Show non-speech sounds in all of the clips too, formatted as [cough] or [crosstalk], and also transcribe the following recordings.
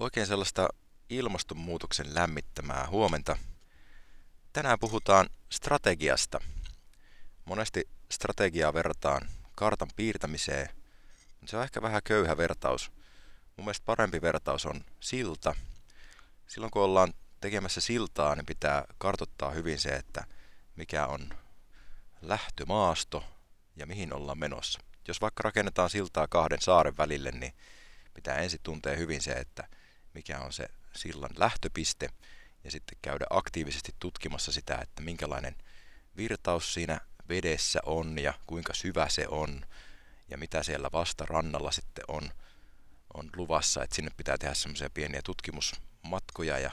Oikein sellaista ilmastonmuutoksen lämmittämää huomenta. Tänään puhutaan strategiasta. Monesti strategiaa verrataan kartan piirtämiseen, mutta se on ehkä vähän köyhä vertaus. Mun mielestä parempi vertaus on silta. Silloin kun ollaan tekemässä siltaa, niin pitää kartottaa hyvin se, että mikä on lähtömaasto ja mihin ollaan menossa. Jos vaikka rakennetaan siltaa kahden saaren välille, niin pitää ensin tuntea hyvin se, että mikä on se sillan lähtöpiste ja sitten käydä aktiivisesti tutkimassa sitä, että minkälainen virtaus siinä vedessä on ja kuinka syvä se on ja mitä siellä vastarannalla sitten on, on luvassa, että sinne pitää tehdä semmoisia pieniä tutkimusmatkoja ja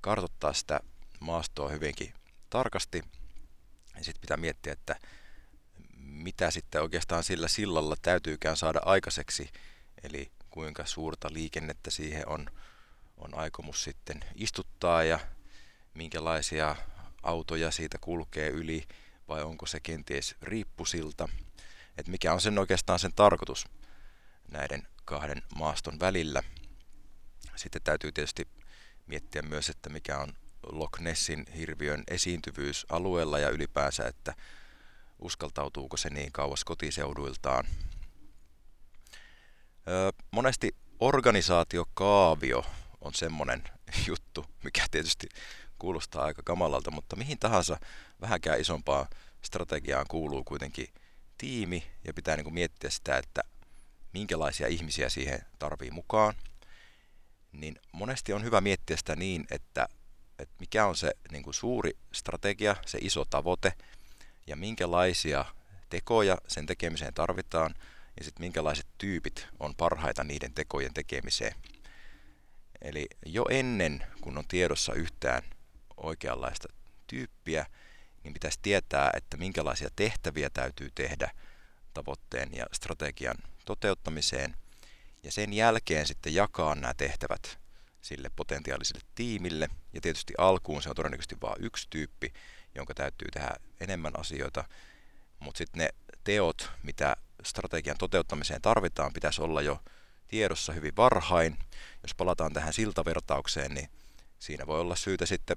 kartoittaa sitä maastoa hyvinkin tarkasti. Ja sitten pitää miettiä, että mitä sitten oikeastaan sillä sillalla täytyykään saada aikaiseksi, eli kuinka suurta liikennettä siihen on, on aikomus sitten istuttaa ja minkälaisia autoja siitä kulkee yli vai onko se kenties riippusilta, että mikä on sen oikeastaan sen tarkoitus näiden kahden maaston välillä. Sitten täytyy tietysti miettiä myös, että mikä on Loch Nessin hirviön esiintyvyys alueella ja ylipäänsä, että uskaltautuuko se niin kauas kotiseuduiltaan. Öö, monesti organisaatiokaavio on semmoinen [laughs] juttu, mikä tietysti kuulostaa aika kamalalta, mutta mihin tahansa vähänkään isompaan strategiaan kuuluu kuitenkin tiimi ja pitää niin kuin miettiä sitä, että minkälaisia ihmisiä siihen tarvii mukaan. Niin monesti on hyvä miettiä sitä niin, että, että mikä on se niin kuin suuri strategia, se iso tavoite ja minkälaisia tekoja sen tekemiseen tarvitaan ja sitten minkälaiset tyypit on parhaita niiden tekojen tekemiseen. Eli jo ennen kun on tiedossa yhtään oikeanlaista tyyppiä, niin pitäisi tietää, että minkälaisia tehtäviä täytyy tehdä tavoitteen ja strategian toteuttamiseen. Ja sen jälkeen sitten jakaa nämä tehtävät sille potentiaaliselle tiimille. Ja tietysti alkuun se on todennäköisesti vain yksi tyyppi, jonka täytyy tehdä enemmän asioita. Mutta sitten ne teot, mitä strategian toteuttamiseen tarvitaan, pitäisi olla jo tiedossa hyvin varhain. Jos palataan tähän siltavertaukseen, niin siinä voi olla syytä sitten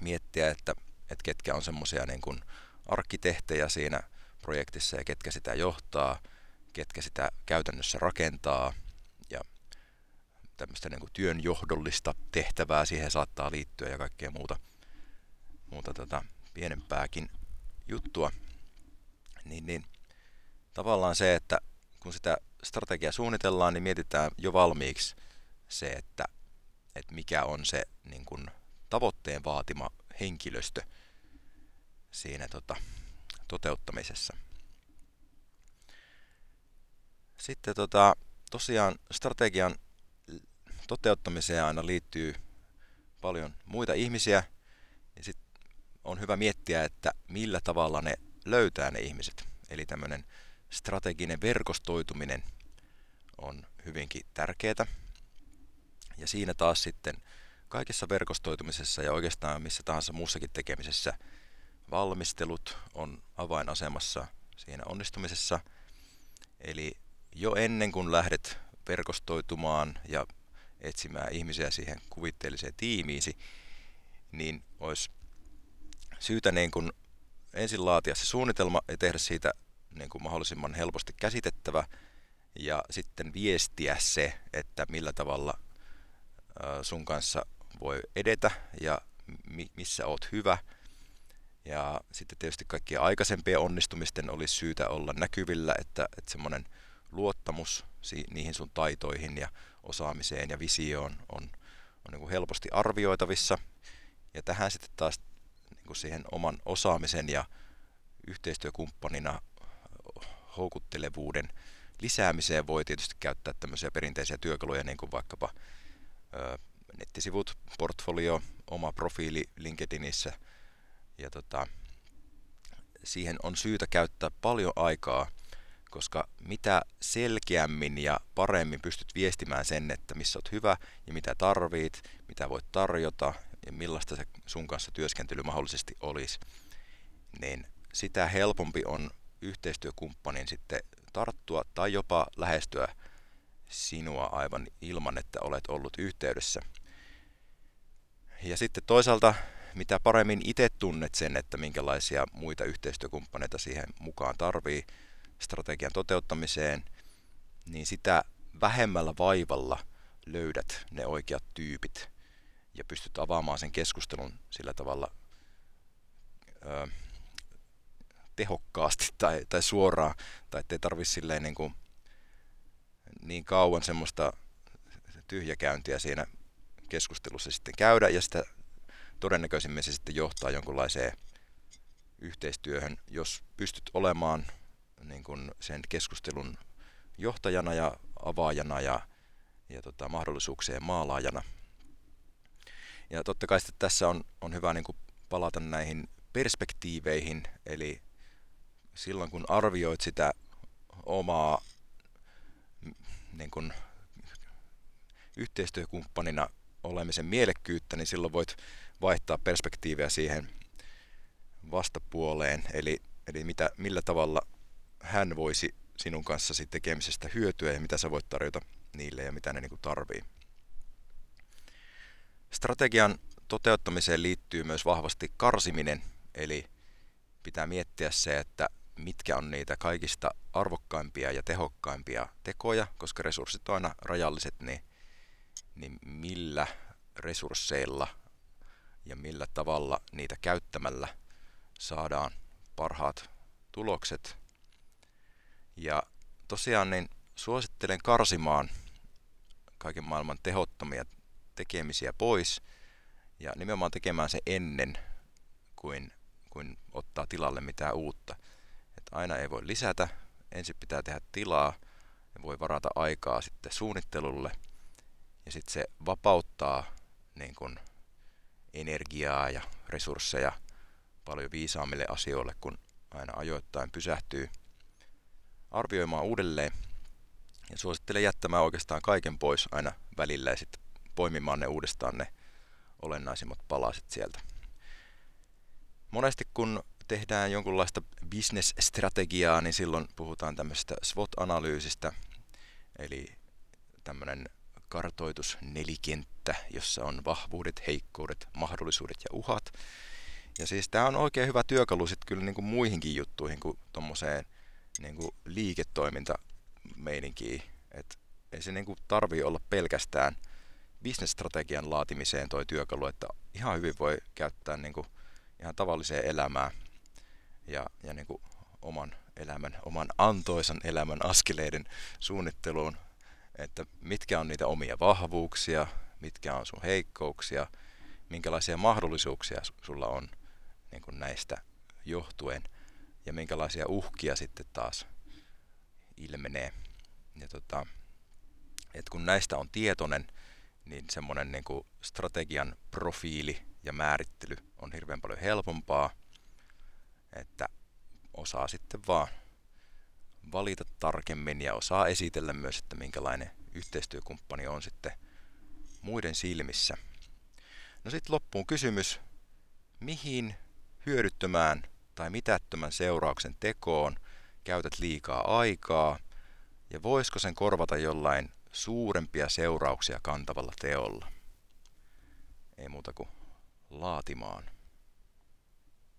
miettiä, että, että ketkä on semmoisia niin arkkitehtejä siinä projektissa ja ketkä sitä johtaa, ketkä sitä käytännössä rakentaa ja tämmöistä niin kuin työn johdollista tehtävää siihen saattaa liittyä ja kaikkea muuta, muuta tota, pienempääkin juttua. Niin, niin tavallaan se, että kun sitä strategiaa suunnitellaan, niin mietitään jo valmiiksi se, että, että mikä on se niin kuin, tavoitteen vaatima henkilöstö siinä tota, toteuttamisessa. Sitten tota, tosiaan strategian toteuttamiseen aina liittyy paljon muita ihmisiä. Ja sit on hyvä miettiä, että millä tavalla ne löytää ne ihmiset. Eli tämmöinen strateginen verkostoituminen on hyvinkin tärkeää. Ja siinä taas sitten kaikessa verkostoitumisessa ja oikeastaan missä tahansa muussakin tekemisessä valmistelut on avainasemassa siinä onnistumisessa. Eli jo ennen kuin lähdet verkostoitumaan ja etsimään ihmisiä siihen kuvitteelliseen tiimiisi, niin olisi syytä niin kuin ensin laatia se suunnitelma ja tehdä siitä niin kuin mahdollisimman helposti käsitettävä ja sitten viestiä se, että millä tavalla sun kanssa voi edetä ja missä oot hyvä. Ja sitten tietysti kaikkien aikaisempien onnistumisten olisi syytä olla näkyvillä, että, että semmoinen luottamus niihin sun taitoihin ja osaamiseen ja visioon on, on niin kuin helposti arvioitavissa. Ja tähän sitten taas niin kuin siihen oman osaamisen ja yhteistyökumppanina houkuttelevuuden lisäämiseen voi tietysti käyttää tämmöisiä perinteisiä työkaluja, niin kuin vaikkapa ö, nettisivut, portfolio, oma profiili LinkedInissä. Ja tota, siihen on syytä käyttää paljon aikaa, koska mitä selkeämmin ja paremmin pystyt viestimään sen, että missä olet hyvä ja mitä tarvit, mitä voit tarjota ja millaista se sun kanssa työskentely mahdollisesti olisi, niin sitä helpompi on yhteistyökumppanin sitten tarttua tai jopa lähestyä sinua aivan ilman, että olet ollut yhteydessä. Ja sitten toisaalta, mitä paremmin itse tunnet sen, että minkälaisia muita yhteistyökumppaneita siihen mukaan tarvii strategian toteuttamiseen, niin sitä vähemmällä vaivalla löydät ne oikeat tyypit ja pystyt avaamaan sen keskustelun sillä tavalla tehokkaasti tai, tai suoraan, tai ettei tarvitse silleen niin, kuin, niin kauan semmoista tyhjäkäyntiä siinä keskustelussa sitten käydä, ja sitä todennäköisimmin se sitten johtaa jonkunlaiseen yhteistyöhön, jos pystyt olemaan niin kuin sen keskustelun johtajana ja avaajana ja, ja tota, mahdollisuuksien maalaajana. Ja totta kai sitten tässä on, on hyvä niin kuin palata näihin perspektiiveihin, eli silloin kun arvioit sitä omaa niin kuin, yhteistyökumppanina olemisen mielekkyyttä, niin silloin voit vaihtaa perspektiiviä siihen vastapuoleen, eli, eli mitä, millä tavalla hän voisi sinun kanssasi tekemisestä hyötyä ja mitä sä voit tarjota niille ja mitä ne niin tarvii. Strategian toteuttamiseen liittyy myös vahvasti karsiminen, eli pitää miettiä se, että mitkä on niitä kaikista arvokkaimpia ja tehokkaimpia tekoja, koska resurssit on aina rajalliset, niin, niin millä resursseilla ja millä tavalla niitä käyttämällä saadaan parhaat tulokset. Ja tosiaan niin suosittelen karsimaan kaiken maailman tehottomia tekemisiä pois ja nimenomaan tekemään se ennen kuin, kuin ottaa tilalle mitään uutta. Että aina ei voi lisätä, ensin pitää tehdä tilaa ja voi varata aikaa sitten suunnittelulle. Ja sitten se vapauttaa niin kun energiaa ja resursseja paljon viisaammille asioille, kun aina ajoittain pysähtyy arvioimaan uudelleen. Ja suosittelen jättämään oikeastaan kaiken pois aina välillä ja sitten poimimaan ne uudestaan ne olennaisimmat palaset sieltä. Monesti kun tehdään jonkunlaista business-strategiaa, niin silloin puhutaan tämmöisestä SWOT-analyysistä, eli tämmöinen kartoitus nelikenttä, jossa on vahvuudet, heikkoudet, mahdollisuudet ja uhat. Ja siis tämä on oikein hyvä työkalu sitten kyllä niin kuin muihinkin juttuihin kuin tuommoiseen niin kuin liiketoimintameininkiin. Et ei se niin kuin olla pelkästään bisnesstrategian laatimiseen toi työkalu, että ihan hyvin voi käyttää niin kuin ihan tavalliseen elämään ja, ja niin kuin oman elämän, oman antoisan elämän askeleiden suunnitteluun, että mitkä on niitä omia vahvuuksia, mitkä on sun heikkouksia, minkälaisia mahdollisuuksia sulla on niin kuin näistä johtuen ja minkälaisia uhkia sitten taas ilmenee. Ja tota, et kun näistä on tietoinen, niin semmoinen niin strategian profiili ja määrittely on hirveän paljon helpompaa, että osaa sitten vaan valita tarkemmin ja osaa esitellä myös, että minkälainen yhteistyökumppani on sitten muiden silmissä. No sitten loppuun kysymys, mihin hyödyttömään tai mitättömän seurauksen tekoon käytät liikaa aikaa ja voisiko sen korvata jollain suurempia seurauksia kantavalla teolla? Ei muuta kuin laatimaan.